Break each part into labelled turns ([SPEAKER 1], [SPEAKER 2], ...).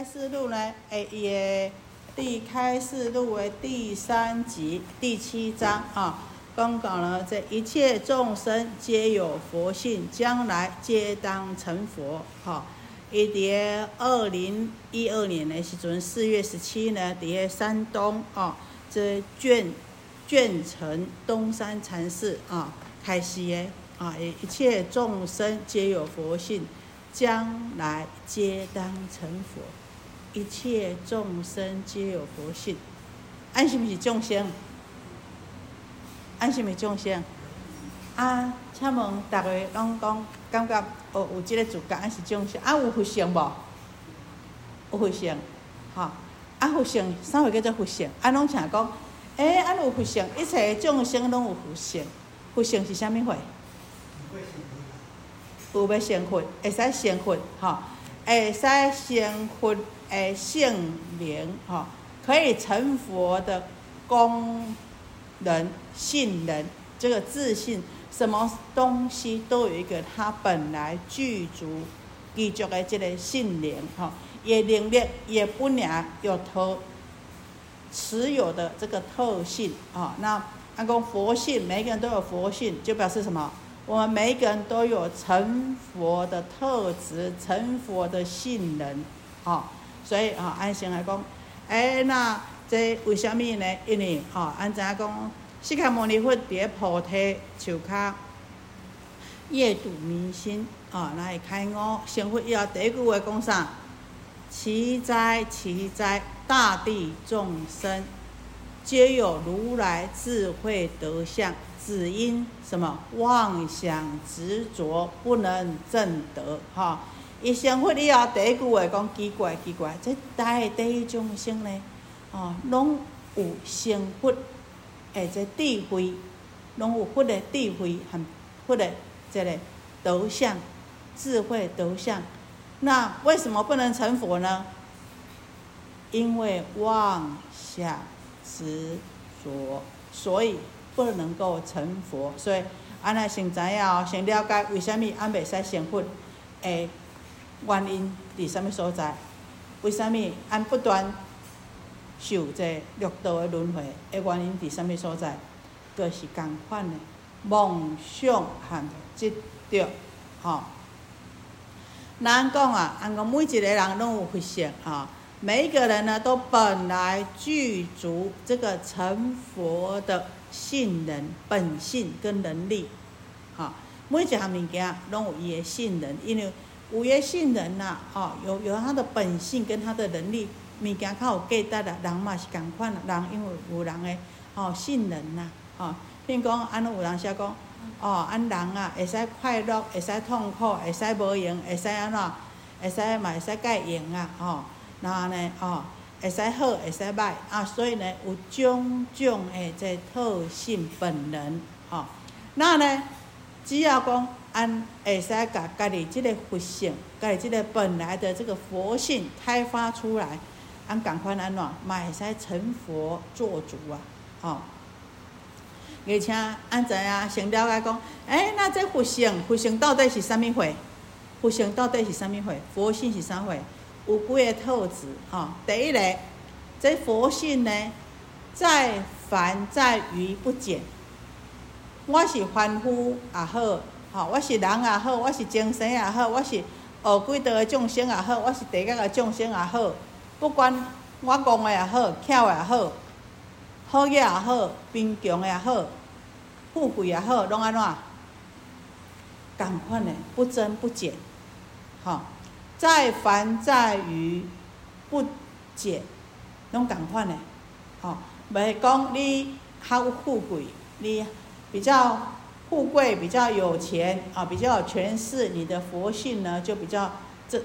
[SPEAKER 1] 开示录呢，诶，也立开示录为第三集第七章啊，公告了这一切众生皆有佛性，将来皆当成佛。哈，一叠二零一二年的时阵，四月十七呢，伫山东啊，这卷卷城东山禅寺啊，开示的啊，一切众生皆有佛性。将来皆当成佛，一切众生皆有佛性。安是毋是众生？安是毋是众生？啊，请问逐个拢讲感觉哦，有即个主角，安是众生？啊，有佛性无？有佛性，吼。啊，佛性啥会叫做佛性？啊，拢请讲，诶，啊有佛性，一切众生拢有佛性。佛性是啥物货？有要成佛，会使成佛，吼，会使成佛的性灵，哈，可以成佛的功能、性能，这个自信，什么东西都有一个它本来具足、具足的这个性灵，哈，也能力也不良有特持有的这个特性，啊，那按讲佛性，每个人都有佛性，就表示什么？我们每个人都有成佛的特质，成佛的性能，哦，所以吼，安心来讲，哎，那这为什么呢？因为吼，安怎讲？释迦牟尼佛伫咧菩提树下夜度明星，哦，来开悟成佛以后，第一句话讲啥？奇哉奇哉，大地众生皆有如来智慧德相。只因什么妄想执着不能证得哈？伊成佛以后，第一句话讲奇怪奇怪，这大地众生呢，哦，拢有成佛诶，这智慧，拢有佛的智慧和佛的即个德相，智慧德相。那为什么不能成佛呢？因为妄想执着，所以。不能够成佛，所以安尼先知影哦，先了解为虾米安袂使成佛诶原因伫啥物所在？为啥物安不断受这六道诶轮回诶原因伫啥物所在？就是共款诶梦想和执着，吼。咱讲啊，按讲每一个人拢有佛性，吼，每一个人呢都本来具足这个成佛的。性能、本性跟能力，吼，每一项物件拢有伊的性能，因为有诶性人呐，哦，有有他的本性跟他的能力，物件较有价值啦，人嘛是共款啦，人因为有人诶，哦，性人呐，哦，譬如讲，安尼有人写讲，哦，安人啊，会使快乐，会使痛苦，会使无用，会使安怎，会使嘛会使改用啊，哦，然后呢，哦。会使好，会使歹啊，所以呢，有种种诶，这特性本能，吼。那呢，只要讲按会使甲家己即个佛性，家己即个本来的这个佛性开发出来，按赶快安怎，嘛会使成佛做主啊，吼。而且按怎样先了解讲，诶，那这佛性，佛性到底是啥物货？佛性到底是啥物货？佛性是啥货？有几个特质，哈，第一个，这佛性呢，在凡在于不减。我是凡夫也好，吼，我是人也好，我是精神也好，我是学几道的众生也好，我是地狱的众生也好，不管我戆的也好，巧的也好，好业也好，贫穷的也好，富贵也好，拢安怎？共款的，不增不减，哈。在凡在于不减，拢共款的，吼，袂讲你较富贵，你比较富贵，比较有钱啊，比较有权势，你的佛性呢就比较这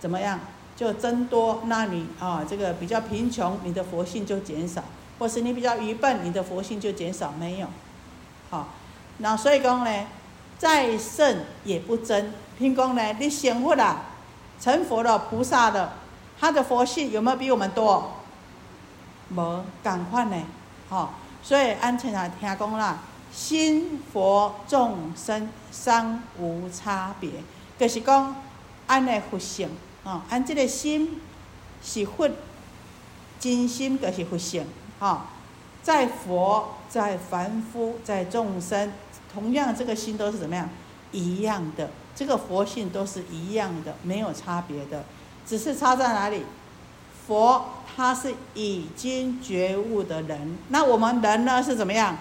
[SPEAKER 1] 怎么样，就增多。那你啊，这个比较贫穷，你的佛性就减少；或是你比较愚笨，你的佛性就减少。没有，好，那所以讲呢，再圣也不增。听讲呢，你显佛啦。成佛的菩萨的，他的佛性有没有比我们多？无，赶快呢，吼！所以安常常听讲啦，心佛众生三无差别，就是讲安的佛性，哦，安这个心是佛真心，就是佛性，哈，在佛，在凡夫，在众生，同样这个心都是怎么样？一样的，这个佛性都是一样的，没有差别的，只是差在哪里？佛他是已经觉悟的人，那我们人呢是怎么样？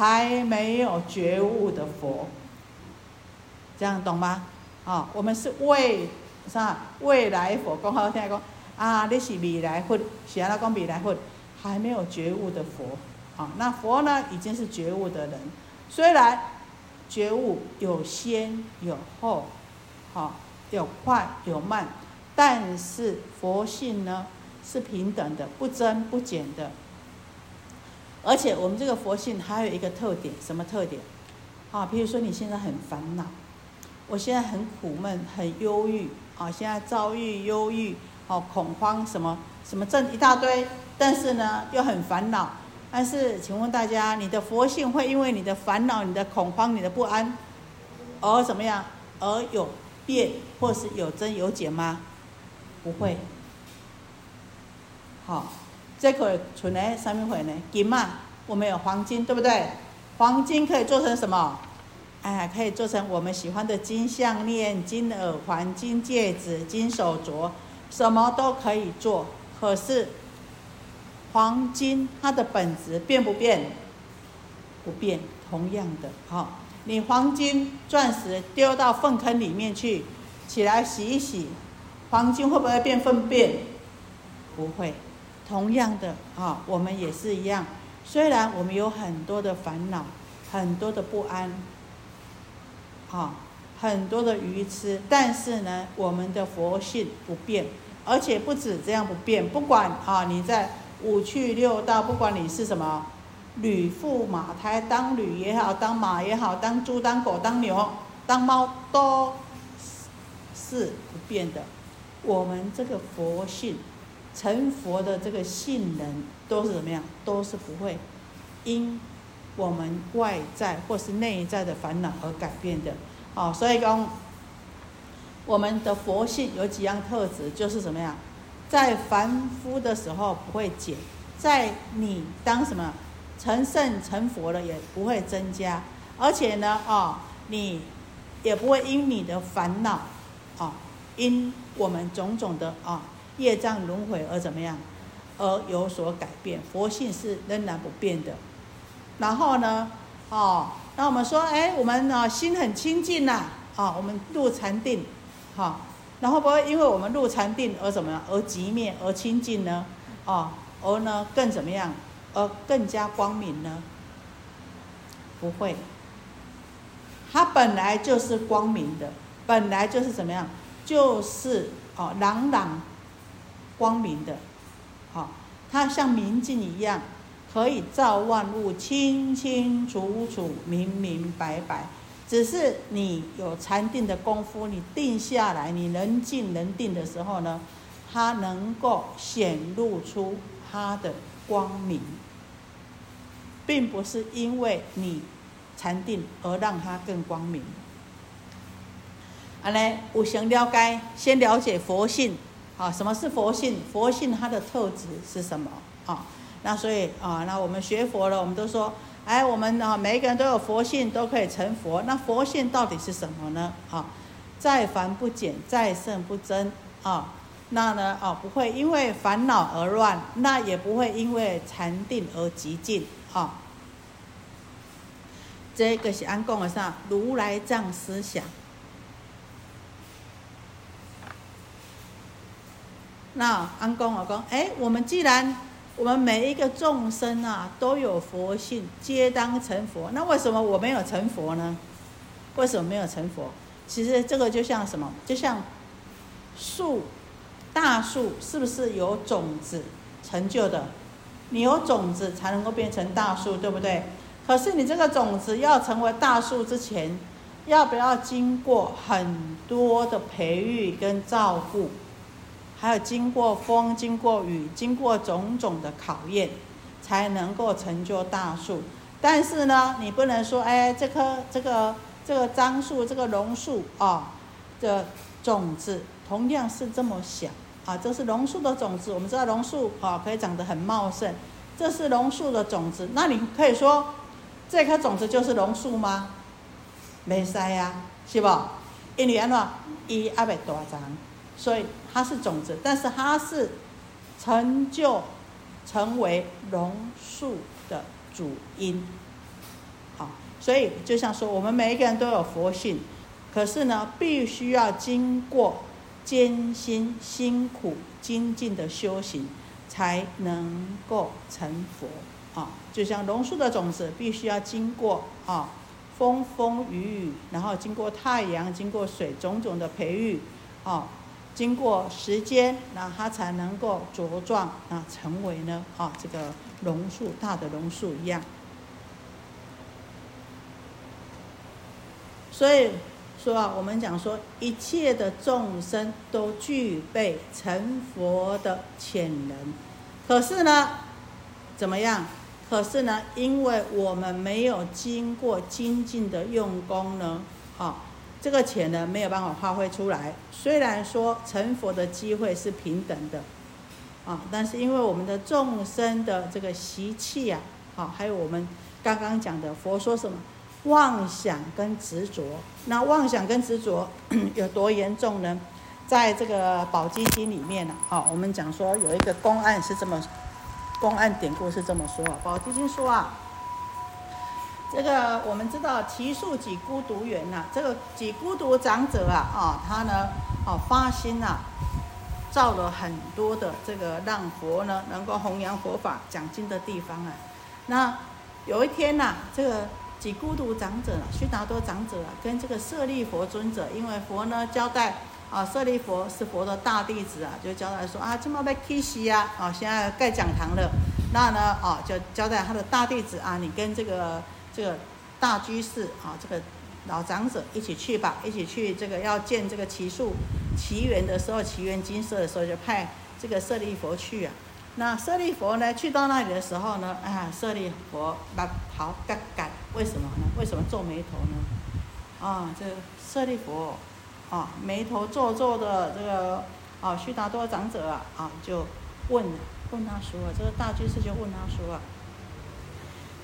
[SPEAKER 1] 还没有觉悟的佛，这样懂吗？啊，我们是未啥未来佛，讲好听讲啊，你是未来佛，是安那讲未来佛，还没有觉悟的佛，啊，那佛呢已经是觉悟的人，虽然觉悟有先有后，好有快有慢，但是佛性呢是平等的，不增不减的。而且我们这个佛性还有一个特点，什么特点？啊，比如说你现在很烦恼，我现在很苦闷、很忧郁，啊，现在遭遇忧郁、哦恐慌什么什么症一大堆，但是呢又很烦恼。但是请问大家，你的佛性会因为你的烦恼、你的恐慌、你的不安，而怎么样？而有变或是有增有减吗？不会。好。这个存在什么会呢？金嘛，我们有黄金，对不对？黄金可以做成什么？哎，可以做成我们喜欢的金项链、金耳环、金戒指、金手镯，什么都可以做。可是，黄金它的本质变不变？不变，同样的。好，你黄金、钻石丢到粪坑里面去，起来洗一洗，黄金会不会变粪便？不会。同样的啊，我们也是一样。虽然我们有很多的烦恼，很多的不安，啊，很多的愚痴，但是呢，我们的佛性不变，而且不止这样不变。不管啊，你在五趣六道，不管你是什么女驸马胎，当吕也好，当马也好，当猪、当狗、当牛、当猫，都是不变的。我们这个佛性。成佛的这个性能都是怎么样？都是不会因我们外在或是内在的烦恼而改变的。哦，所以讲我们的佛性有几样特质，就是怎么样？在凡夫的时候不会减，在你当什么成圣成佛了也不会增加，而且呢，哦，你也不会因你的烦恼，哦，因我们种种的啊。业障轮回而怎么样，而有所改变？佛性是仍然不变的。然后呢，哦，那我们说，哎，我们呢心很清净呐，啊，我们入禅定，哈，然后不会因为我们入禅定而怎么样，而寂灭而清净呢？哦，而呢更怎么样，而更加光明呢？不会，它本来就是光明的，本来就是怎么样，就是哦朗朗。光明的，好，它像明镜一样，可以照万物，清清楚楚、明明白白。只是你有禅定的功夫，你定下来，你能静能定的时候呢，它能够显露出它的光明，并不是因为你禅定而让它更光明。啊嘞，我想了解，先了解佛性。啊，什么是佛性？佛性它的特质是什么？啊，那所以啊，那我们学佛了，我们都说，哎，我们啊，每一个人都有佛性，都可以成佛。那佛性到底是什么呢？啊，再凡不减，再胜不增。啊，那呢，啊，不会因为烦恼而乱，那也不会因为禅定而极静。啊，这个是安讲的啥？如来藏思想。那安公我讲，哎，我们既然我们每一个众生啊都有佛性，皆当成佛，那为什么我没有成佛呢？为什么没有成佛？其实这个就像什么？就像树，大树是不是有种子成就的？你有种子才能够变成大树，对不对？可是你这个种子要成为大树之前，要不要经过很多的培育跟照顾？还有经过风、经过雨、经过种种的考验，才能够成就大树。但是呢，你不能说，哎，这棵、这个、这个樟树、这个榕树啊的种子同样是这么小，啊，这是榕树的种子。我们知道榕树啊可以长得很茂盛，这是榕树的种子。那你可以说这颗种子就是榕树吗？没塞呀，是不？因为安怎伊阿未大长，所以它是种子，但是它是成就成为榕树的主因。好，所以就像说，我们每一个人都有佛性，可是呢，必须要经过艰辛、辛苦、精进的修行，才能够成佛。啊，就像榕树的种子，必须要经过啊。风风雨雨，然后经过太阳、经过水种种的培育，啊，经过时间，那它才能够茁壮啊，成为呢啊这个榕树大的榕树一样。所以说啊，我们讲说一切的众生都具备成佛的潜能，可是呢，怎么样？可是呢，因为我们没有经过精进的用功呢，啊，这个钱呢没有办法发挥出来。虽然说成佛的机会是平等的，啊，但是因为我们的众生的这个习气呀，啊，还有我们刚刚讲的佛说什么妄想跟执着，那妄想跟执着 有多严重呢？在这个宝积经里面呢，啊，我们讲说有一个公案是这么。公案典故是这么说啊，宝积经说啊，这个我们知道奇树几孤独园呐，这个几孤独长者啊，啊，他呢，哦发心呐，造了很多的这个让佛呢能够弘扬佛法讲经的地方啊。那有一天呐，这个几孤独长者啊须达多长者啊，跟这个舍利佛尊者，因为佛呢交代。啊，舍利佛是佛的大弟子啊，就交代说啊，这么被开西呀，啊，现在盖讲堂了，那呢，啊，就交代他的大弟子啊，你跟这个这个大居士啊，这个老长者一起去吧，一起去这个要建这个奇树奇缘的时候，奇缘金色的时候，就派这个舍利佛去啊。那舍利佛呢，去到那里的时候呢，啊，舍利佛把头盖盖，为什么呢？为什么皱眉头呢？啊，这舍利佛。啊，眉头皱皱的这个啊，须达多长者啊，啊，就问问他说，这个大居士就问他说啊，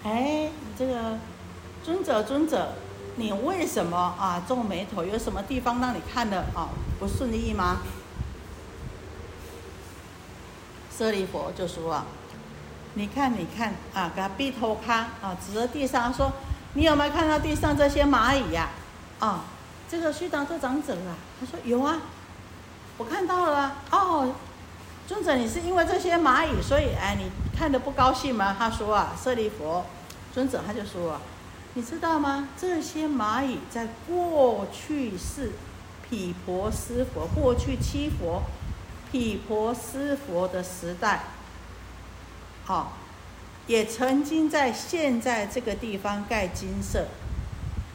[SPEAKER 1] 哎，这个尊者尊者，你为什么啊皱眉头？有什么地方让你看的啊不顺利吗？舍利佛就说啊，你看你看啊，给他低头看啊，指着地上说，你有没有看到地上这些蚂蚁呀？啊。这个须达多长者啊，他说有啊，我看到了。哦，尊者，你是因为这些蚂蚁，所以哎，你看的不高兴吗？他说啊，舍利佛，尊者他就说，你知道吗？这些蚂蚁在过去是毗婆尸佛，过去七佛毗婆尸佛的时代，好，也曾经在现在这个地方盖金色，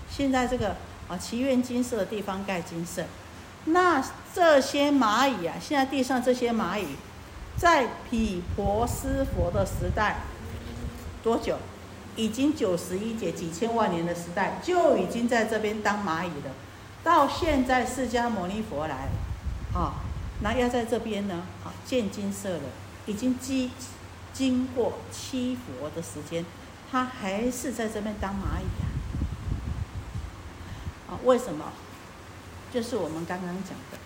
[SPEAKER 1] 现在这个。啊，祈愿金色的地方盖金色，那这些蚂蚁啊，现在地上这些蚂蚁，在毗婆尸佛的时代多久？已经九十一劫几千万年的时代，就已经在这边当蚂蚁了。到现在释迦牟尼佛来，啊，那要在这边呢，啊，见金色了，已经经经过七佛的时间，他还是在这边当蚂蚁啊。为什么？就是我们刚刚讲的，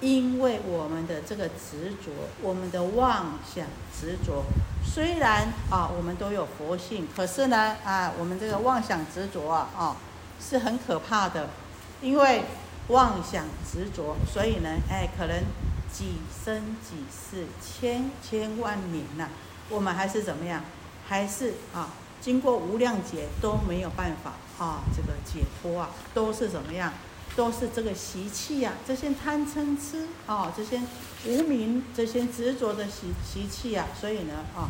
[SPEAKER 1] 因为我们的这个执着，我们的妄想执着，虽然啊，我们都有佛性，可是呢，啊，我们这个妄想执着啊，啊，是很可怕的。因为妄想执着，所以呢，哎，可能几生几世、千千万年呐，我们还是怎么样？还是啊，经过无量劫都没有办法。啊，这个解脱啊，都是怎么样？都是这个习气呀，这些贪嗔痴啊，这些无名、这些执着的习习气啊。所以呢，啊，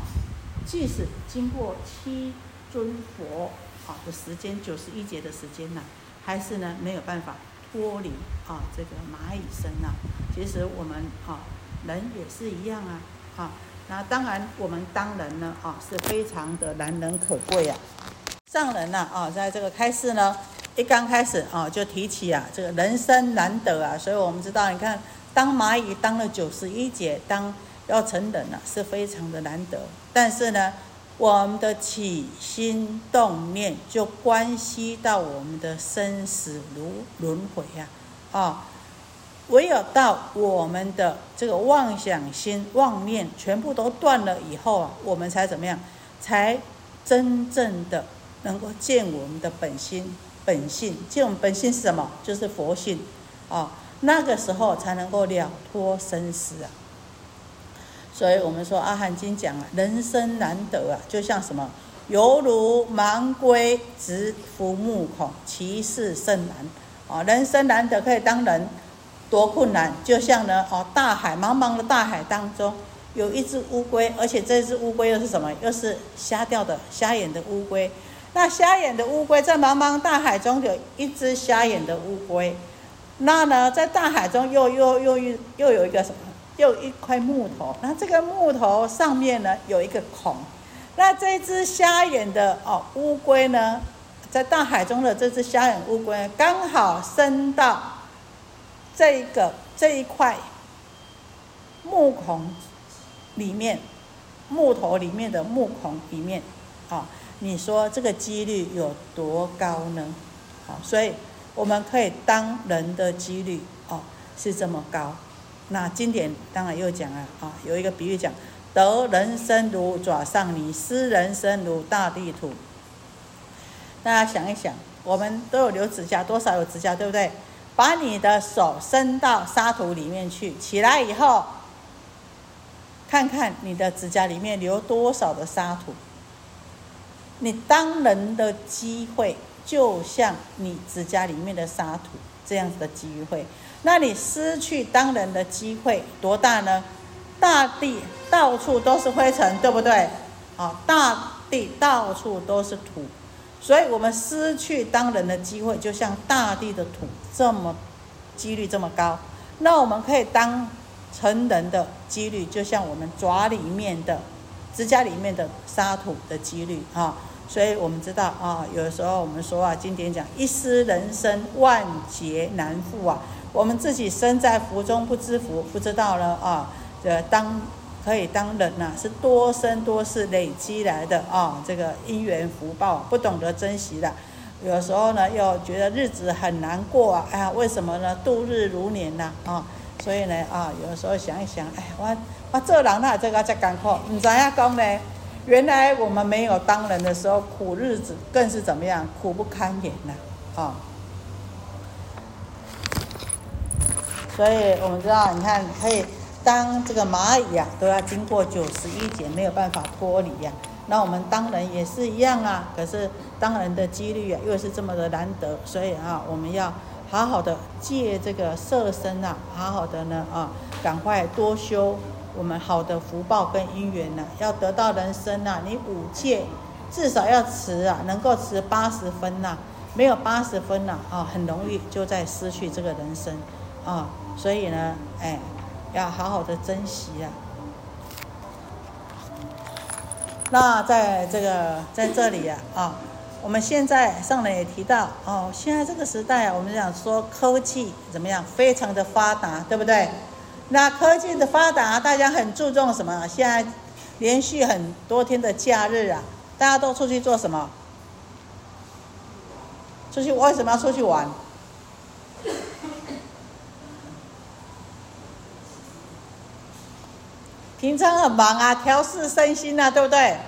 [SPEAKER 1] 即使经过七尊佛啊的时间，九十一劫的时间呢，还是呢没有办法脱离啊这个蚂蚁身啊。其实我们啊人也是一样啊，啊，那当然我们当人呢啊是非常的难能可贵啊。上人呢啊，在这个开示呢，一刚开始啊，就提起啊，这个人生难得啊，所以我们知道，你看当蚂蚁当了九十一劫，当要成人了，是非常的难得。但是呢，我们的起心动念就关系到我们的生死如轮回呀，啊，唯有到我们的这个妄想心、妄念全部都断了以后啊，我们才怎么样？才真正的能够见我们的本心、本性。这种本性是什么？就是佛性，啊。那个时候才能够了脱生死啊！所以我们说《阿含经》讲啊，人生难得啊，就像什么，犹如盲龟直伏目孔，其事甚难啊！人生难得可以当人，多困难！就像呢，哦，大海茫茫的大海当中，有一只乌龟，而且这只乌龟又是什么？又是瞎掉的、瞎眼的乌龟。那瞎眼的乌龟在茫茫大海中有一只瞎眼的乌龟。那呢，在大海中又又又又又有一个什么？又一块木头。那这个木头上面呢有一个孔。那这只瞎眼的哦乌龟呢，在大海中的这只瞎眼乌龟刚好伸到这一个这一块木孔里面，木头里面的木孔里面。你说这个几率有多高呢？好，所以。我们可以当人的几率哦是这么高，那经典当然又讲了啊，有一个比喻讲，得人生如爪上泥，失人生如大地土。大家想一想，我们都有留指甲，多少有指甲，对不对？把你的手伸到沙土里面去，起来以后，看看你的指甲里面留多少的沙土。你当人的机会。就像你指甲里面的沙土这样子的机会，那你失去当人的机会多大呢？大地到处都是灰尘，对不对？啊，大地到处都是土，所以我们失去当人的机会，就像大地的土这么几率这么高。那我们可以当成人的几率，就像我们爪里面的指甲里面的沙土的几率啊。所以我们知道啊，有时候我们说啊，经典讲一失人生，万劫难复啊。我们自己身在福中不知福，不知道了啊。这当可以当人呐，是多生多世累积来的啊。这个因缘福报不懂得珍惜的，有时候呢又觉得日子很难过啊。哎呀，为什么呢？度日如年呐啊。所以呢啊，有时候想一想，哎，我我做人那这个才艰苦，唔知影讲呢。原来我们没有当人的时候，苦日子更是怎么样？苦不堪言呐！啊，所以我们知道，你看，可以当这个蚂蚁啊，都要经过九十一劫，没有办法脱离呀。那我们当人也是一样啊，可是当人的几率啊，又是这么的难得，所以啊，我们要好好的借这个色身啊，好好的呢啊，赶快多修。我们好的福报跟因缘呢，要得到人生呐，你五戒至少要持啊，能够持八十分呐，没有八十分呐，啊，很容易就在失去这个人生啊，所以呢，哎，要好好的珍惜啊。那在这个在这里呀，啊，我们现在上来也提到哦，现在这个时代，我们讲说科技怎么样，非常的发达，对不对？那科技的发达，大家很注重什么？现在连续很多天的假日啊，大家都出去做什么？出去为什么要出去玩？平常很忙啊，调试身心啊，对不对？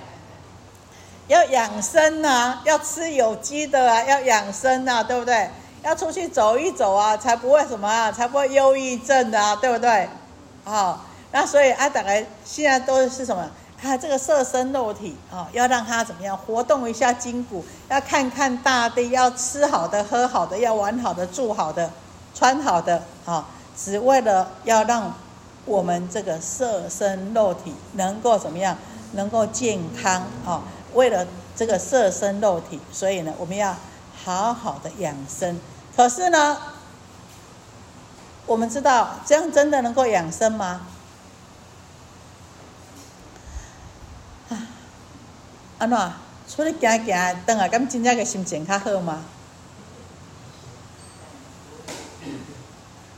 [SPEAKER 1] 要养生啊，要吃有机的啊，要养生啊，对不对？要出去走一走啊，才不会什么啊，才不会忧郁症的啊，对不对？好，那所以啊，大概现在都是什么？啊，这个色身肉体啊，要让它怎么样活动一下筋骨，要看看大地，要吃好的、喝好的，要玩好的、住好的、穿好的啊，只为了要让我们这个色身肉体能够怎么样，能够健康啊？为了这个色身肉体，所以呢，我们要好好的养生。可是呢，我们知道这样真的能够养生吗？啊，安怎出去行行，等下敢真正个心情较好吗？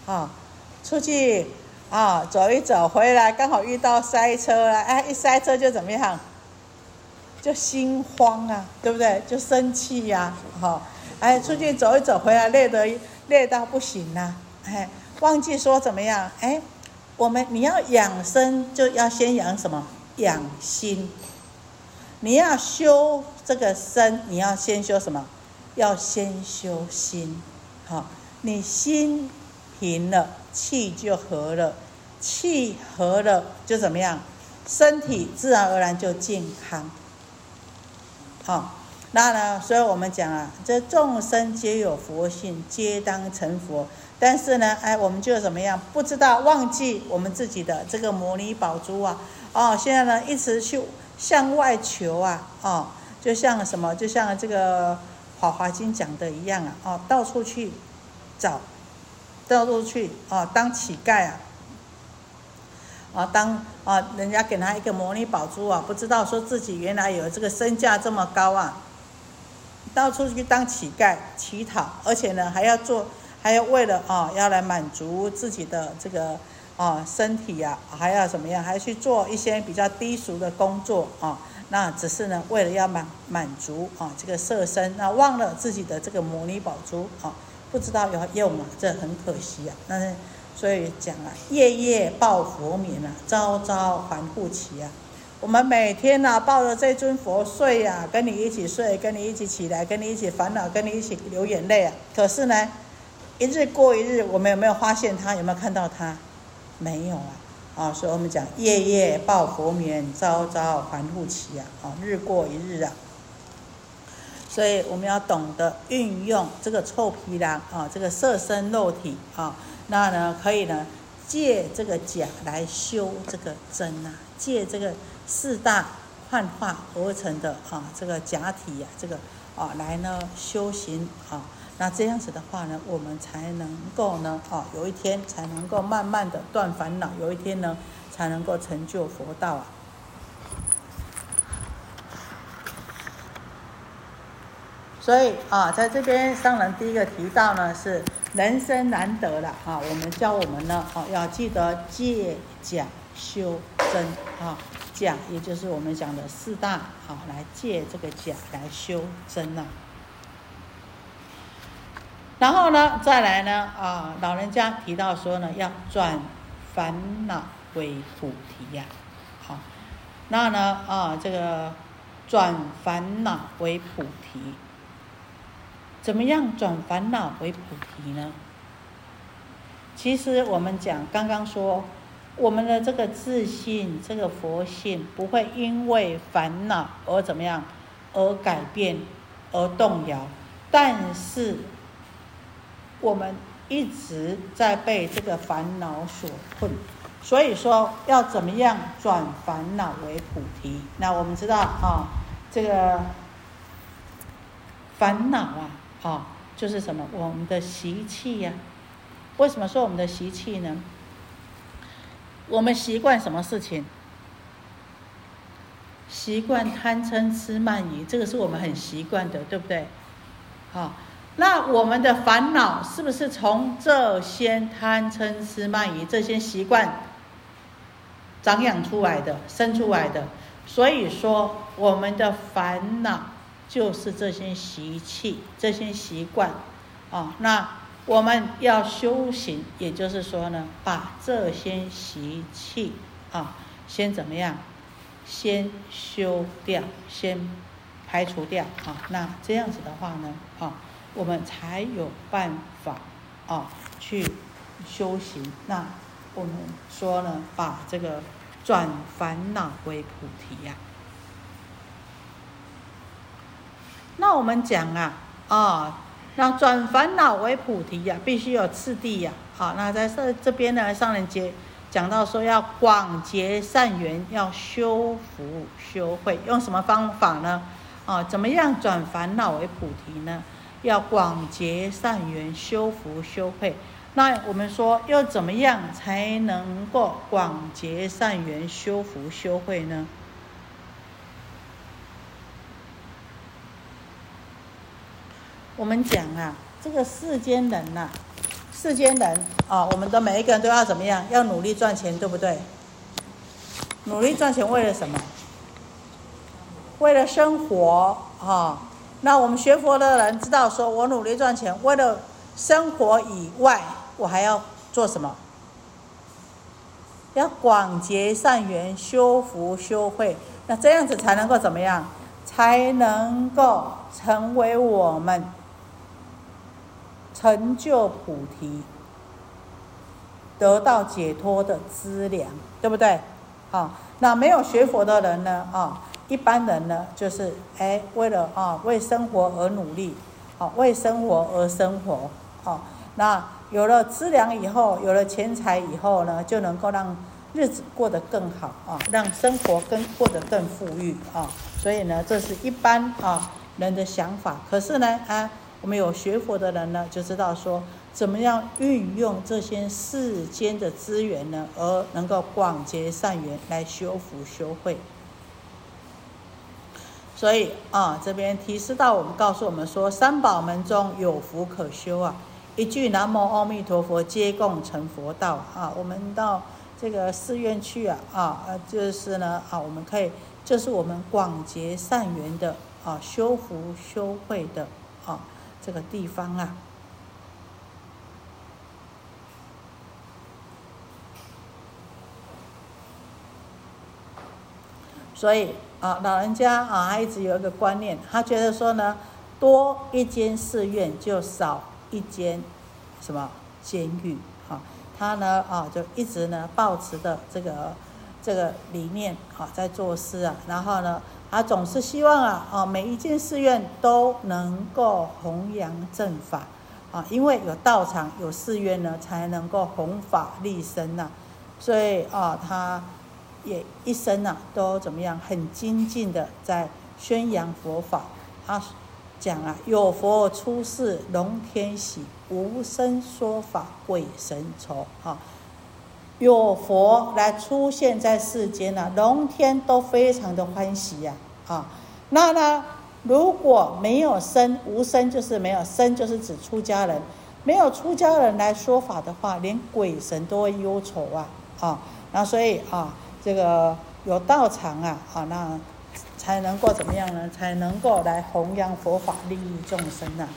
[SPEAKER 1] 啊，出去啊，走一走回来，刚好遇到塞车了，哎，一塞车就怎么样？就心慌啊，对不对？就生气呀，哈，哎，出去走一走回来，累得累到不行呐，哎，忘记说怎么样？哎，我们你要养生，就要先养什么？养心。你要修这个身，你要先修什么？要先修心。好，你心平了。气就和了，气和了就怎么样？身体自然而然就健康。好，那呢？所以我们讲啊，这众生皆有佛性，皆当成佛。但是呢，哎，我们就怎么样？不知道忘记我们自己的这个摩尼宝珠啊！哦，现在呢，一直去向外求啊！哦，就像什么？就像这个《华华经》讲的一样啊！哦，到处去找。到处去啊，当乞丐啊，啊，当啊，人家给他一个摩尼宝珠啊，不知道说自己原来有这个身价这么高啊，到处去当乞丐乞讨，而且呢还要做，还要为了啊，要来满足自己的这个啊身体呀，还要怎么样，还去做一些比较低俗的工作啊，那只是呢为了要满满足啊这个色身，那忘了自己的这个摩尼宝珠啊。不知道有用啊，这很可惜啊。那所以讲啊，夜夜报佛名啊，朝朝还护期啊。我们每天呢抱着这尊佛睡呀，跟你一起睡，跟你一起起来，跟你一起烦恼，跟你一起流眼泪啊。可是呢，一日过一日，我们有没有发现他？有没有看到他？没有啊。啊，所以我们讲夜夜抱佛眠，朝朝还护期啊。啊，日过一日啊。所以我们要懂得运用这个臭皮囊啊，这个色身肉体啊，那呢可以呢借这个假来修这个真啊，借这个四大幻化而成的啊这个假体呀，这个啊来呢修行啊，那这样子的话呢，我们才能够呢啊有一天才能够慢慢的断烦恼，有一天呢才能够成就佛道啊。所以啊，在这边上人第一个提到呢，是人生难得了啊。我们教我们呢，啊，要记得借假修真啊，假也就是我们讲的四大啊，来借这个假来修真呐。然后呢，再来呢，啊，老人家提到说呢，要转烦恼为菩提呀。好，那呢，啊，这个转烦恼为菩提。怎么样转烦恼为菩提呢？其实我们讲刚刚说，我们的这个自信、这个佛性不会因为烦恼而怎么样而改变、而动摇，但是我们一直在被这个烦恼所困，所以说要怎么样转烦恼为菩提？那我们知道啊，这个烦恼啊。啊，就是什么？我们的习气呀？为什么说我们的习气呢？我们习惯什么事情？习惯贪嗔痴慢疑，这个是我们很习惯的，对不对？好，那我们的烦恼是不是从这些贪嗔痴慢疑这些习惯长养出来的、生出来的？所以说，我们的烦恼。就是这些习气、这些习惯，啊，那我们要修行，也就是说呢，把这些习气啊，先怎么样？先修掉，先排除掉啊。那这样子的话呢，啊，我们才有办法啊去修行。那我们说呢，把这个转烦恼为菩提呀。那我们讲啊，啊，那转烦恼为菩提呀，必须有次第呀。好，那在这这边呢，上人节讲到说要广结善缘，要修福修慧，用什么方法呢？啊，怎么样转烦恼为菩提呢？要广结善缘，修福修慧。那我们说要怎么样才能够广结善缘，修福修慧呢？我们讲啊，这个世间人呐，世间人啊，我们的每一个人都要怎么样？要努力赚钱，对不对？努力赚钱为了什么？为了生活啊。那我们学佛的人知道，说我努力赚钱，为了生活以外，我还要做什么？要广结善缘，修福修慧，那这样子才能够怎么样？才能够成为我们成就菩提、得到解脱的资粮，对不对？好，那没有学佛的人呢？啊？一般人呢，就是哎，为了啊，为生活而努力，好，为生活而生活，好，那有了资粮以后，有了钱财以后呢，就能够让日子过得更好啊，让生活更过得更富裕啊，所以呢，这是一般啊人的想法。可是呢，啊，我们有学佛的人呢，就知道说，怎么样运用这些世间的资源呢，而能够广结善缘，来修福修慧。所以啊，这边提示到我们，告诉我们说，三宝门中有福可修啊，一句南无阿弥陀佛，皆共成佛道啊。我们到这个寺院去啊，啊，就是呢，啊，我们可以，就是我们广结善缘的啊，修福修慧的啊，这个地方啊。所以。啊，老人家啊，他一直有一个观念，他觉得说呢，多一间寺院就少一间什么监狱啊。他呢啊，就一直呢保持的这个这个理念啊，在做事啊。然后呢，他总是希望啊啊，每一件寺院都能够弘扬正法啊，因为有道场有寺院呢，才能够弘法利生呐。所以啊，他。也一生呐，都怎么样？很精进的在宣扬佛法。他讲啊，有佛出世，龙天喜；无声说法，鬼神愁。啊，有佛来出现在世间呢，龙天都非常的欢喜呀。啊，那呢，如果没有生，无声就是没有生，就是指出家人。没有出家人来说法的话，连鬼神都会忧愁啊。啊，那所以啊。这个有道场啊，啊，那才能够怎么样呢？才能够来弘扬佛法，利益众生呐，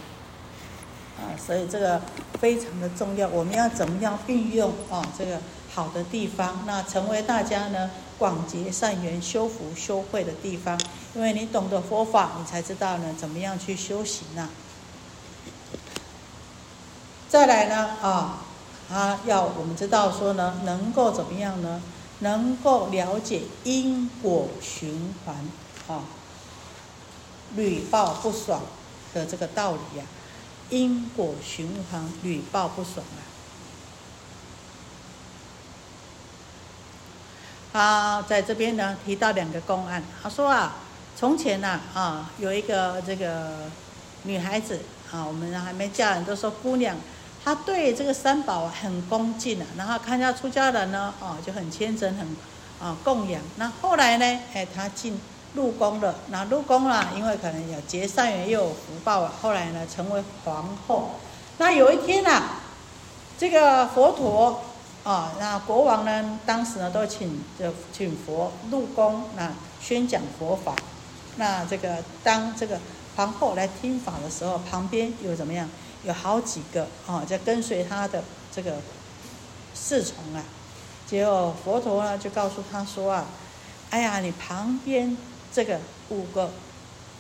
[SPEAKER 1] 啊，所以这个非常的重要。我们要怎么样运用啊？这个好的地方，那成为大家呢广结善缘、修福修慧的地方。因为你懂得佛法，你才知道呢怎么样去修行呐。再来呢，啊，啊，要我们知道说呢，能够怎么样呢？能够了解因果循环，啊，屡报不爽的这个道理呀，因果循环屡报不爽啊。他在这边呢提到两个公案，他说啊，从前呐啊有一个这个女孩子啊，我们还没嫁人，都说姑娘。她对这个三宝很恭敬啊，然后看到出家人呢，哦，就很虔诚，很啊供养。那后来呢，哎，她进入宫了。那入宫了，因为可能有结善缘，又有福报啊。后来呢，成为皇后。那有一天呐，这个佛陀啊，那国王呢，当时呢都请就请佛入宫，那宣讲佛法。那这个当这个皇后来听法的时候，旁边有怎么样？有好几个啊，在跟随他的这个侍从啊，结果佛陀呢就告诉他说啊，哎呀，你旁边这个五个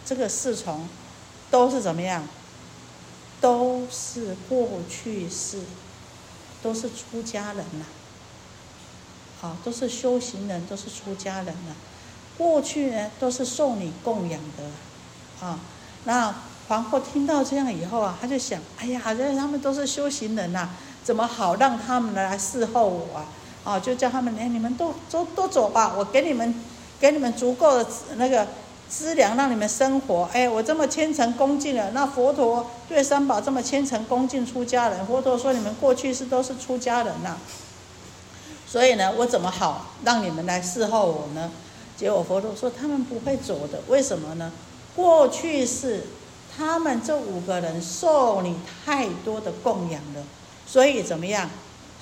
[SPEAKER 1] 这个侍从都是怎么样？都是过去式，都是出家人呐，好，都是修行人，都是出家人呐。过去呢都是受你供养的啊，那。皇后听到这样以后啊，他就想：哎呀，好像他们都是修行人呐，怎么好让他们来侍候我啊？啊，就叫他们，哎，你们都都都走吧，我给你们给你们足够的那个资粮，让你们生活。哎，我这么虔诚恭敬的，那佛陀对三宝这么虔诚恭敬，出家人，佛陀说你们过去是都是出家人呐，所以呢，我怎么好让你们来侍候我呢？结果佛陀说他们不会走的，为什么呢？过去是。他们这五个人受你太多的供养了，所以怎么样？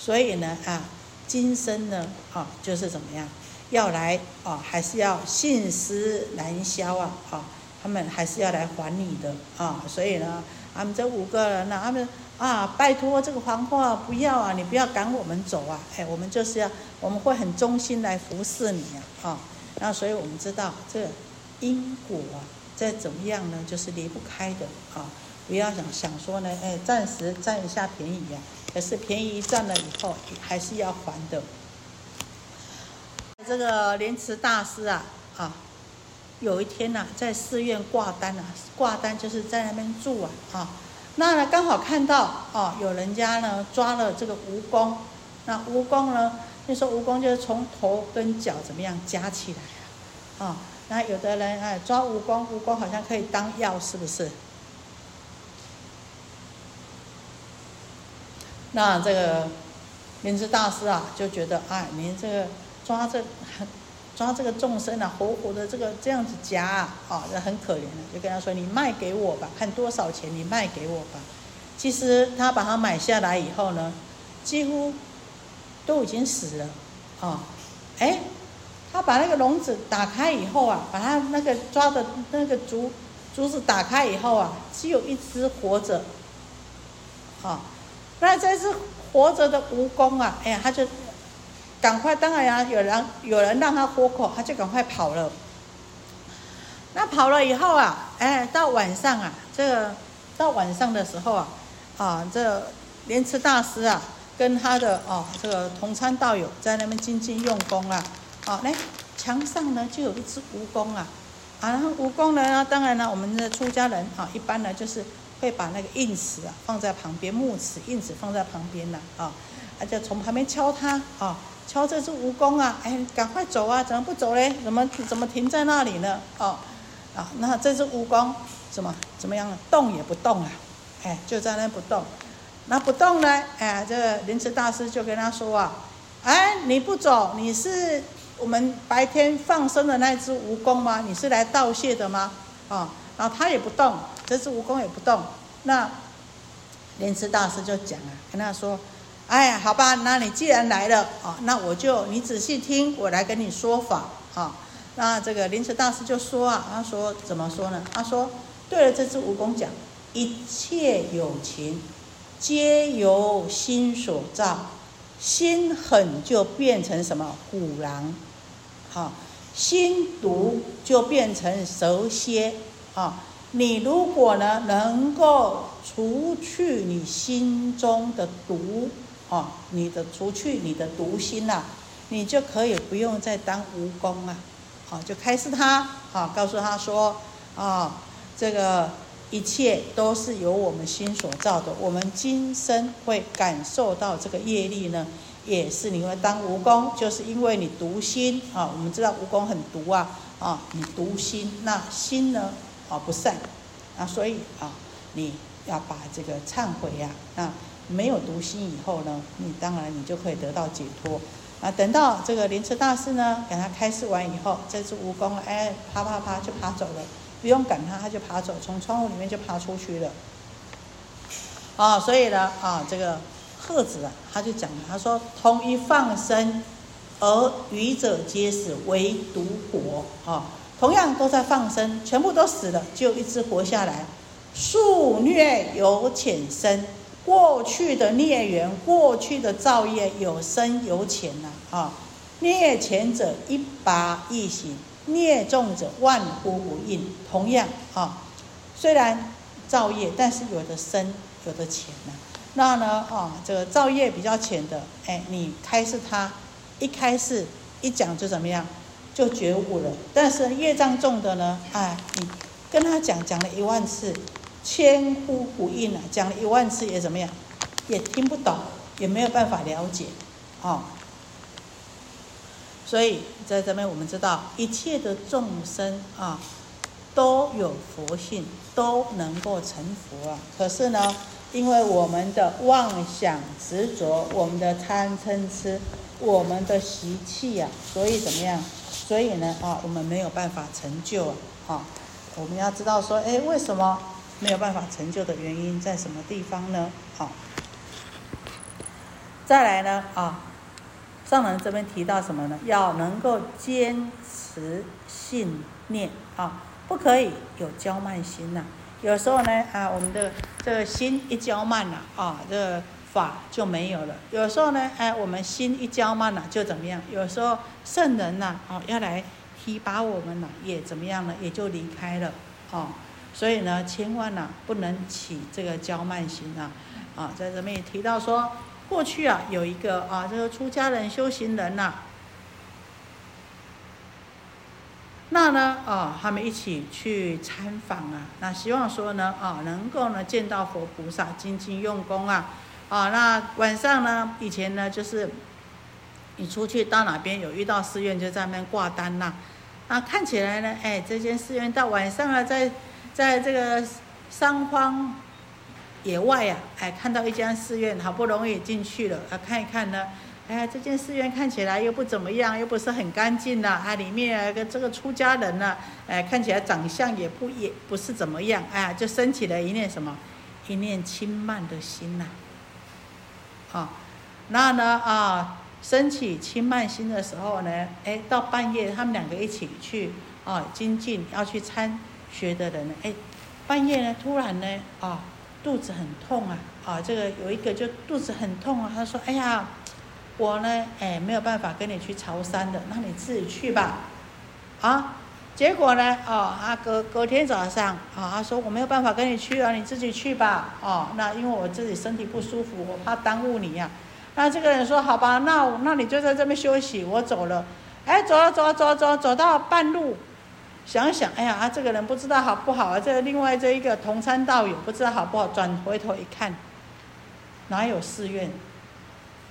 [SPEAKER 1] 所以呢啊，今生呢啊，就是怎么样，要来啊，还是要信思难消啊啊，他们还是要来还你的啊。所以呢，他们这五个人呢，他们啊，拜托这个皇后啊，不要啊，你不要赶我们走啊，哎，我们就是要，我们会很忠心来服侍你啊啊。那所以我们知道这因果啊，再怎么样呢，就是离不开的啊。不要想想说呢，哎，暂时占一下便宜呀。可是便宜占了以后，还是要还的。这个莲池大师啊，啊，有一天呐，在寺院挂单啊，挂单就是在那边住啊，啊，那呢刚好看到啊，有人家呢抓了这个蜈蚣，那蜈蚣呢，那时候蜈蚣就是从头跟脚怎么样夹起来啊，啊，那有的人哎抓蜈蚣，蜈蚣好像可以当药，是不是？那这个莲池大师啊，就觉得哎，您这个抓这抓这个众生啊，活活的这个这样子夹啊，啊，这很可怜的，就跟他说：“你卖给我吧，看多少钱，你卖给我吧。”其实他把它买下来以后呢，几乎都已经死了啊。哎，他把那个笼子打开以后啊，把他那个抓的那个竹竹子打开以后啊，只有一只活着啊。那这只活着的蜈蚣啊，哎呀，他就赶快，当然呀，有人有人让他活口，他就赶快跑了。那跑了以后啊，哎，到晚上啊，这个到晚上的时候啊，啊，这莲池大师啊，跟他的哦这个同参道友在那边精进用功啊，啊，来墙上呢就有一只蜈蚣啊，啊，蜈蚣呢，当然呢，我们的出家人啊，一般呢就是。会把那个印尺啊放在旁边，木尺、印尺放在旁边呢，啊，他就从旁边敲它，啊，敲这只蜈蚣啊，哎，赶快走啊，怎么不走嘞？怎么怎么停在那里呢？哦，啊，那这只蜈蚣怎么怎么样了？动也不动啊，哎，就在那不动。那不动呢？哎，这莲池大师就跟他说啊，哎，你不走，你是我们白天放生的那只蜈蚣吗？你是来道谢的吗？啊，然后他也不动。这只蜈蚣也不动，那莲池大师就讲啊，跟他说：“哎，好吧，那你既然来了啊，那我就你仔细听，我来跟你说法啊。”那这个临时大师就说啊，他说怎么说呢？他说：“对了，这只蜈蚣讲，一切有情，皆由心所造，心狠就变成什么虎狼，好，心毒就变成蛇蝎，啊。”你如果呢，能够除去你心中的毒，哦，你的除去你的毒心呐，你就可以不用再当蜈蚣啊，好，就开示他，啊，告诉他说，啊，这个一切都是由我们心所造的，我们今生会感受到这个业力呢，也是你会当蜈蚣，就是因为你毒心啊，我们知道蜈蚣很毒啊，啊，你毒心，那心呢？啊，不善，啊，所以啊，你要把这个忏悔呀，那没有读心以后呢，你当然你就可以得到解脱。啊，等到这个莲池大师呢，给他开示完以后，这只蜈蚣哎，啪啪啪就爬走了，不用赶他，他就爬走，从窗户里面就爬出去了。啊，所以呢，啊，这个鹤子啊，他就讲了，他说，同一放生，而愚者皆死，唯独活啊。同样都在放生，全部都死了，就一只活下来。数孽有浅深，过去的孽缘、过去的造业有深有浅呐啊！孽浅者一拔一行，孽重者万夫不应。同样啊，虽然造业，但是有的深，有的浅呐。那呢啊，这个造业比较浅的，哎，你开示他，一开始一讲就怎么样？就觉悟了，但是业障重的呢？哎，你跟他讲讲了一万次，千呼不应啊！讲了一万次也怎么样？也听不懂，也没有办法了解，哦。所以在这边我们知道，一切的众生啊，都有佛性，都能够成佛啊。可是呢，因为我们的妄想执着，我们的贪嗔痴，我们的习气呀，所以怎么样？所以呢，啊，我们没有办法成就啊，我们要知道说，哎，为什么没有办法成就的原因在什么地方呢？好。再来呢啊，上人这边提到什么呢？要能够坚持信念啊，不可以有骄慢心呐。有时候呢啊，我们的这个心一骄慢了啊，这个法就没有了。有时候呢，哎，我们心一骄慢了就怎么样？有时候圣人呐啊要来提拔我们了，也怎么样呢？也就离开了啊。所以呢，千万呢不能起这个骄慢心啊啊，在这边也提到说，过去啊有一个啊这个出家人修行人呐。那呢，啊，他们一起去参访啊，那希望说呢，啊，能够呢见到佛菩萨，精进用功啊，啊，那晚上呢，以前呢就是，你出去到哪边有遇到寺院，就在那边挂单呐，啊，看起来呢，哎，这间寺院到晚上啊，在在这个山荒野外呀，哎，看到一家寺院，好不容易进去了，啊，看一看呢。哎，这间寺院看起来又不怎么样，又不是很干净呐。啊，里面个这个出家人呢，哎，看起来长相也不也不是怎么样。哎，就升起了一念什么，一念轻慢的心呐。啊，那呢啊，升起轻慢心的时候呢，哎，到半夜他们两个一起去啊精进要去参学的人呢，哎，半夜呢突然呢啊肚子很痛啊啊，这个有一个就肚子很痛啊，他说，哎呀。我呢，哎，没有办法跟你去朝山的，那你自己去吧，啊，结果呢，哦，啊隔隔天早上，啊，他说我没有办法跟你去啊，你自己去吧，哦，那因为我自己身体不舒服，我怕耽误你呀，那这个人说好吧，那那你就在这边休息，我走了，哎，走了走了走走走到半路，想想，哎呀，啊这个人不知道好不好啊，这另外这一个同参道友不知道好不好，转回头一看，哪有寺院？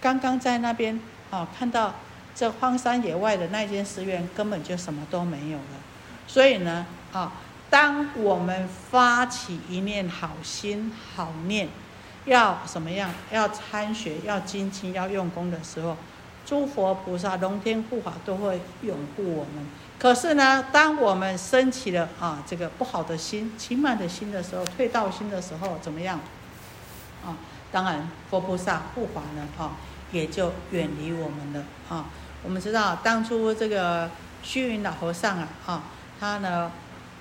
[SPEAKER 1] 刚刚在那边啊，看到这荒山野外的那间寺院，根本就什么都没有了。所以呢，啊，当我们发起一念好心好念，要什么样？要参学，要精进，要用功的时候，诸佛菩萨、龙天护法都会拥护我们。可是呢，当我们升起了啊这个不好的心、轻慢的心的时候，退道心的时候，怎么样？啊？当然，佛菩萨护法呢，哈，也就远离我们了，啊。我们知道，当初这个虚云老和尚啊，哈，他呢，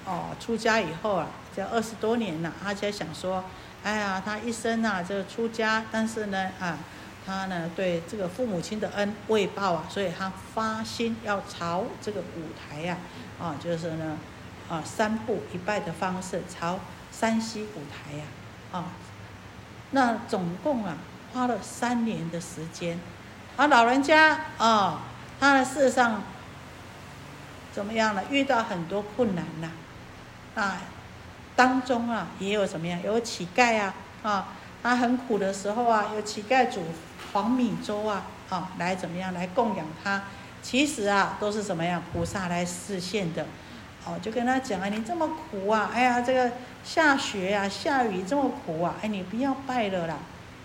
[SPEAKER 1] 哦，出家以后啊，这二十多年了，他就想说，哎呀，他一生啊，这个出家，但是呢，啊，他呢，对这个父母亲的恩未报啊，所以他发心要朝这个舞台呀，啊，就是呢，啊，三步一拜的方式朝山西舞台呀，啊。那总共啊，花了三年的时间，啊，老人家啊，他呢事实上怎么样呢？遇到很多困难呐，啊，当中啊，也有什么样？有乞丐啊，啊，他很苦的时候啊，有乞丐煮黄米粥啊，啊，来怎么样来供养他？其实啊，都是什么样？菩萨来示现的。哦，就跟他讲啊，你这么苦啊，哎呀，这个下雪呀，下雨这么苦啊，哎，你不要拜了啦，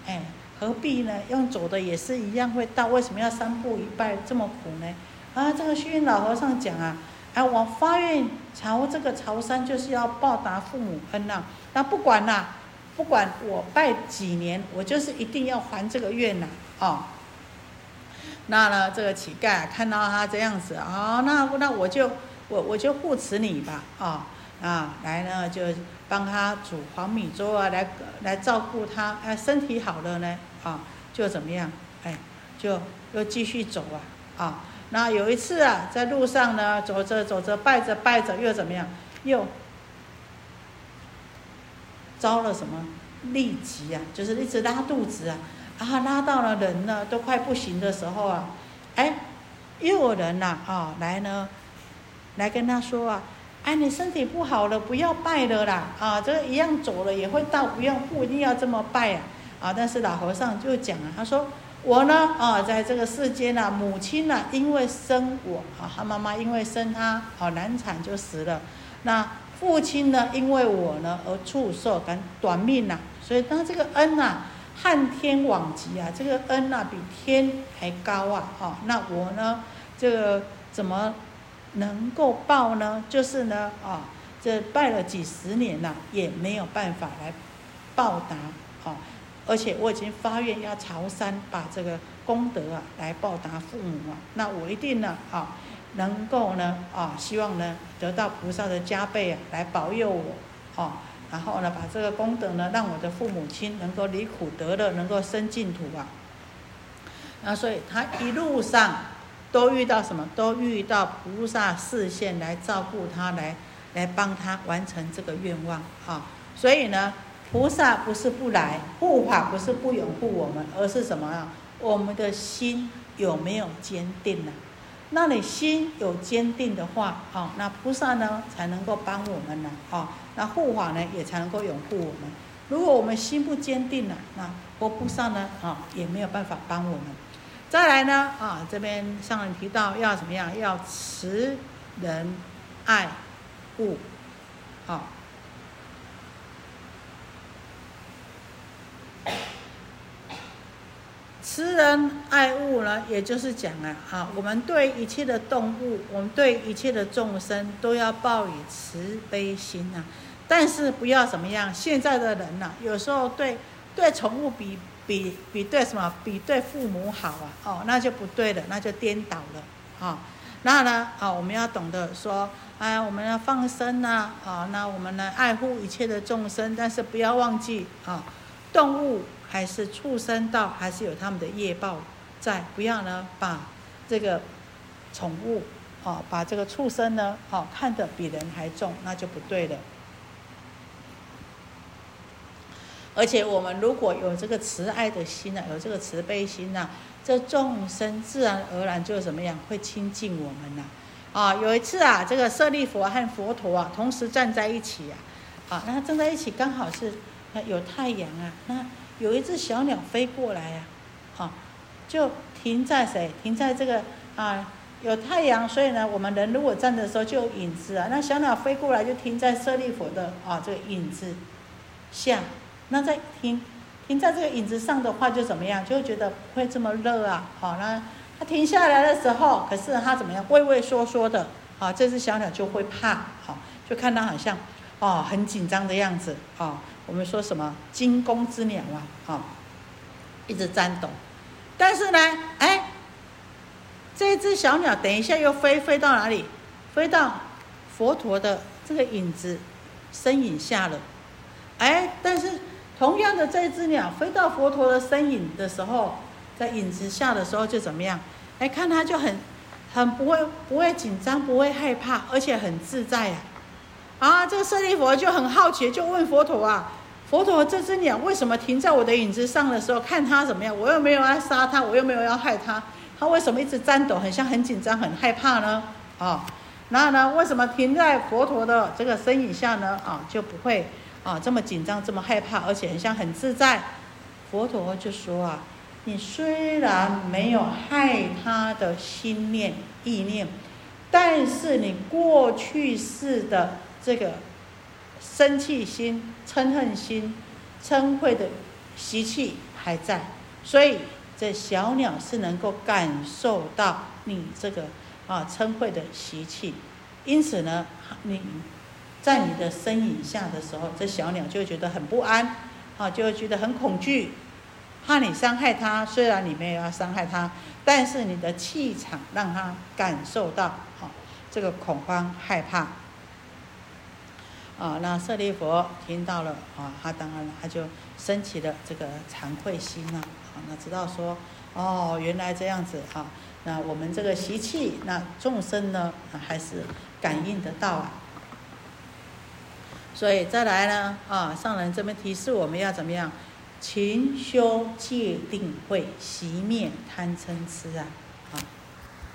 [SPEAKER 1] 哎，何必呢？用走的也是一样会到，为什么要三步一拜这么苦呢？啊，这个虚云老和尚讲啊，哎，我发愿朝这个朝山，就是要报答父母恩呐。那不管呐，不管我拜几年，我就是一定要还这个愿呐，哦。那呢，这个乞丐看到他这样子啊，那那我就。我我就护持你吧，啊啊，来呢就帮他煮黄米粥啊，来来照顾他，哎，身体好了呢，啊，就怎么样，哎，就又继续走啊，啊，那有一次啊，在路上呢，走着走着，拜着拜着，又怎么样，又遭了什么痢疾啊，就是一直拉肚子啊，啊，拉到了人呢都快不行的时候啊，哎，又有人呐，啊，来呢。来跟他说啊，哎，你身体不好了，不要拜了啦，啊，这个一样走了也会到，不用不一定要这么拜啊，啊，但是老和尚就讲啊，他说我呢，啊，在这个世间呢，母亲呢，因为生我啊，他妈妈因为生他，好难产就死了，那父亲呢，因为我呢而畜寿，感短命呐，所以当这个恩呐，汉天往极啊，这个恩呐比天还高啊，哈，那我呢，这个怎么？能够报呢，就是呢，啊，这拜了几十年了，也没有办法来报答，啊，而且我已经发愿要朝山，把这个功德啊来报答父母啊，那我一定呢啊，能够呢啊，希望呢得到菩萨的加倍啊，来保佑我啊，然后呢把这个功德呢，让我的父母亲能够离苦得乐，能够生净土啊。那所以他一路上都遇到什么？都遇到菩萨视线来照顾他，来来帮他完成这个愿望啊。所以呢。菩萨不是不来护法，不是不拥护我们，而是什么啊？我们的心有没有坚定呢？那你心有坚定的话，好，那菩萨呢才能够帮我们呢，啊，那护法呢也才能够拥护我们。如果我们心不坚定了，那佛菩萨呢，啊，也没有办法帮我们。再来呢，啊，这边上人提到要怎么样？要慈人爱物，好。慈人爱物呢，也就是讲啊，啊，我们对一切的动物，我们对一切的众生，都要抱以慈悲心啊。但是不要怎么样，现在的人呐，有时候对对宠物比比比对什么，比对父母好啊，哦，那就不对了，那就颠倒了啊。那呢，啊，我们要懂得说，哎，我们要放生呐，啊，那我们呢爱护一切的众生，但是不要忘记啊，动物。还是畜生道，还是有他们的业报在，不要呢把这个宠物，哦，把这个畜生呢，哦，看得比人还重，那就不对了。而且我们如果有这个慈爱的心呢，有这个慈悲心呢，这众生自然而然就怎么样，会亲近我们呢？啊，有一次啊，这个舍利佛和佛陀啊，同时站在一起啊，啊，那站在一起刚好是有太阳啊，那。有一只小鸟飞过来呀，啊，就停在谁？停在这个啊，有太阳，所以呢，我们人如果站的时候就有影子啊。那小鸟飞过来就停在舍利佛的啊这个影子下，那在停停在这个影子上的话，就怎么样？就会觉得不会这么热啊。好，那它停下来的时候，可是它怎么样？畏畏缩缩的，啊，这只小鸟就会怕，好，就看它好像哦很紧张的样子，啊。我们说什么惊弓之鸟啊，哈，一直颤抖，但是呢，哎，这只小鸟等一下又飞飞到哪里？飞到佛陀的这个影子身影下了，哎，但是同样的这只鸟飞到佛陀的身影的时候，在影子下的时候就怎么样？哎，看它就很很不会不会紧张，不会害怕，而且很自在呀。啊这个舍利佛就很好奇，就问佛陀啊。佛陀，这只鸟为什么停在我的影子上的时候，看它怎么样？我又没有要杀它，我又没有要害它，它为什么一直颤抖，很像很紧张、很害怕呢？啊，然后呢，为什么停在佛陀的这个身影下呢？啊，就不会啊这么紧张、这么害怕，而且很像很自在。佛陀就说啊，你虽然没有害他的心念、意念，但是你过去式的这个。生气心、嗔恨心、嗔恚的习气还在，所以这小鸟是能够感受到你这个啊嗔恚的习气，因此呢，你在你的身影下的时候，这小鸟就会觉得很不安，啊，就会觉得很恐惧，怕你伤害它。虽然你没有要伤害它，但是你的气场让它感受到啊这个恐慌、害怕。啊，那舍利佛听到了啊，他当然了，他就升起了这个惭愧心了。啊，那知道说，哦，原来这样子啊，那我们这个习气，那众生呢，还是感应得到啊。所以再来呢，啊，上人这边提示我们要怎么样，勤修戒定慧，熄灭贪嗔痴，啊。